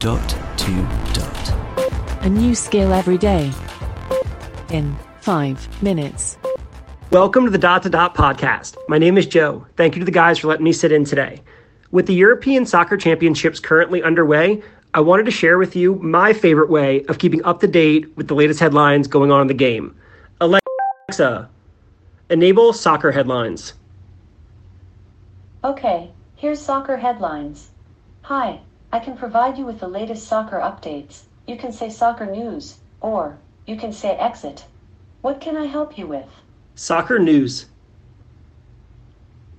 Dot to dot. A new skill every day. In five minutes. Welcome to the Dot to Dot podcast. My name is Joe. Thank you to the guys for letting me sit in today. With the European Soccer Championships currently underway, I wanted to share with you my favorite way of keeping up to date with the latest headlines going on in the game. Alexa, enable soccer headlines. Okay, here's soccer headlines. Hi, I can provide you with the latest soccer updates. You can say soccer news, or you can say exit. What can I help you with? Soccer news.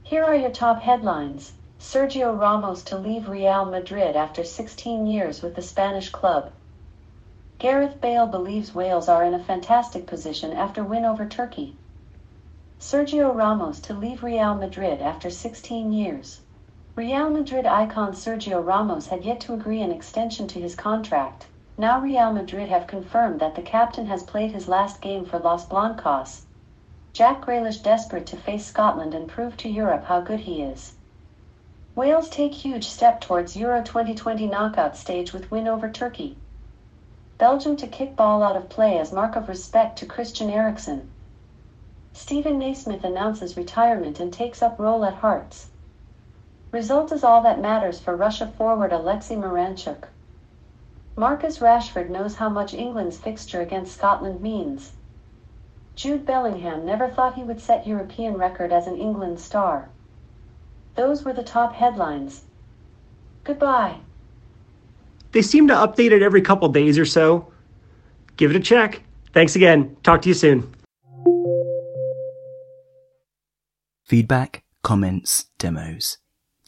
Here are your top headlines. Sergio Ramos to leave Real Madrid after 16 years with the Spanish club. Gareth Bale believes Wales are in a fantastic position after win over Turkey. Sergio Ramos to leave Real Madrid after 16 years. Real Madrid icon Sergio Ramos had yet to agree an extension to his contract. Now Real Madrid have confirmed that the captain has played his last game for Los Blancos. Jack Grealish desperate to face Scotland and prove to Europe how good he is. Wales take huge step towards Euro 2020 knockout stage with win over Turkey. Belgium to kick ball out of play as mark of respect to Christian Eriksen. Steven Naismith announces retirement and takes up role at Hearts. Result is all that matters for Russia forward Alexei Miranchuk. Marcus Rashford knows how much England's fixture against Scotland means. Jude Bellingham never thought he would set European record as an England star. Those were the top headlines. Goodbye. They seem to update it every couple days or so. Give it a check. Thanks again. Talk to you soon. Feedback, comments, demos.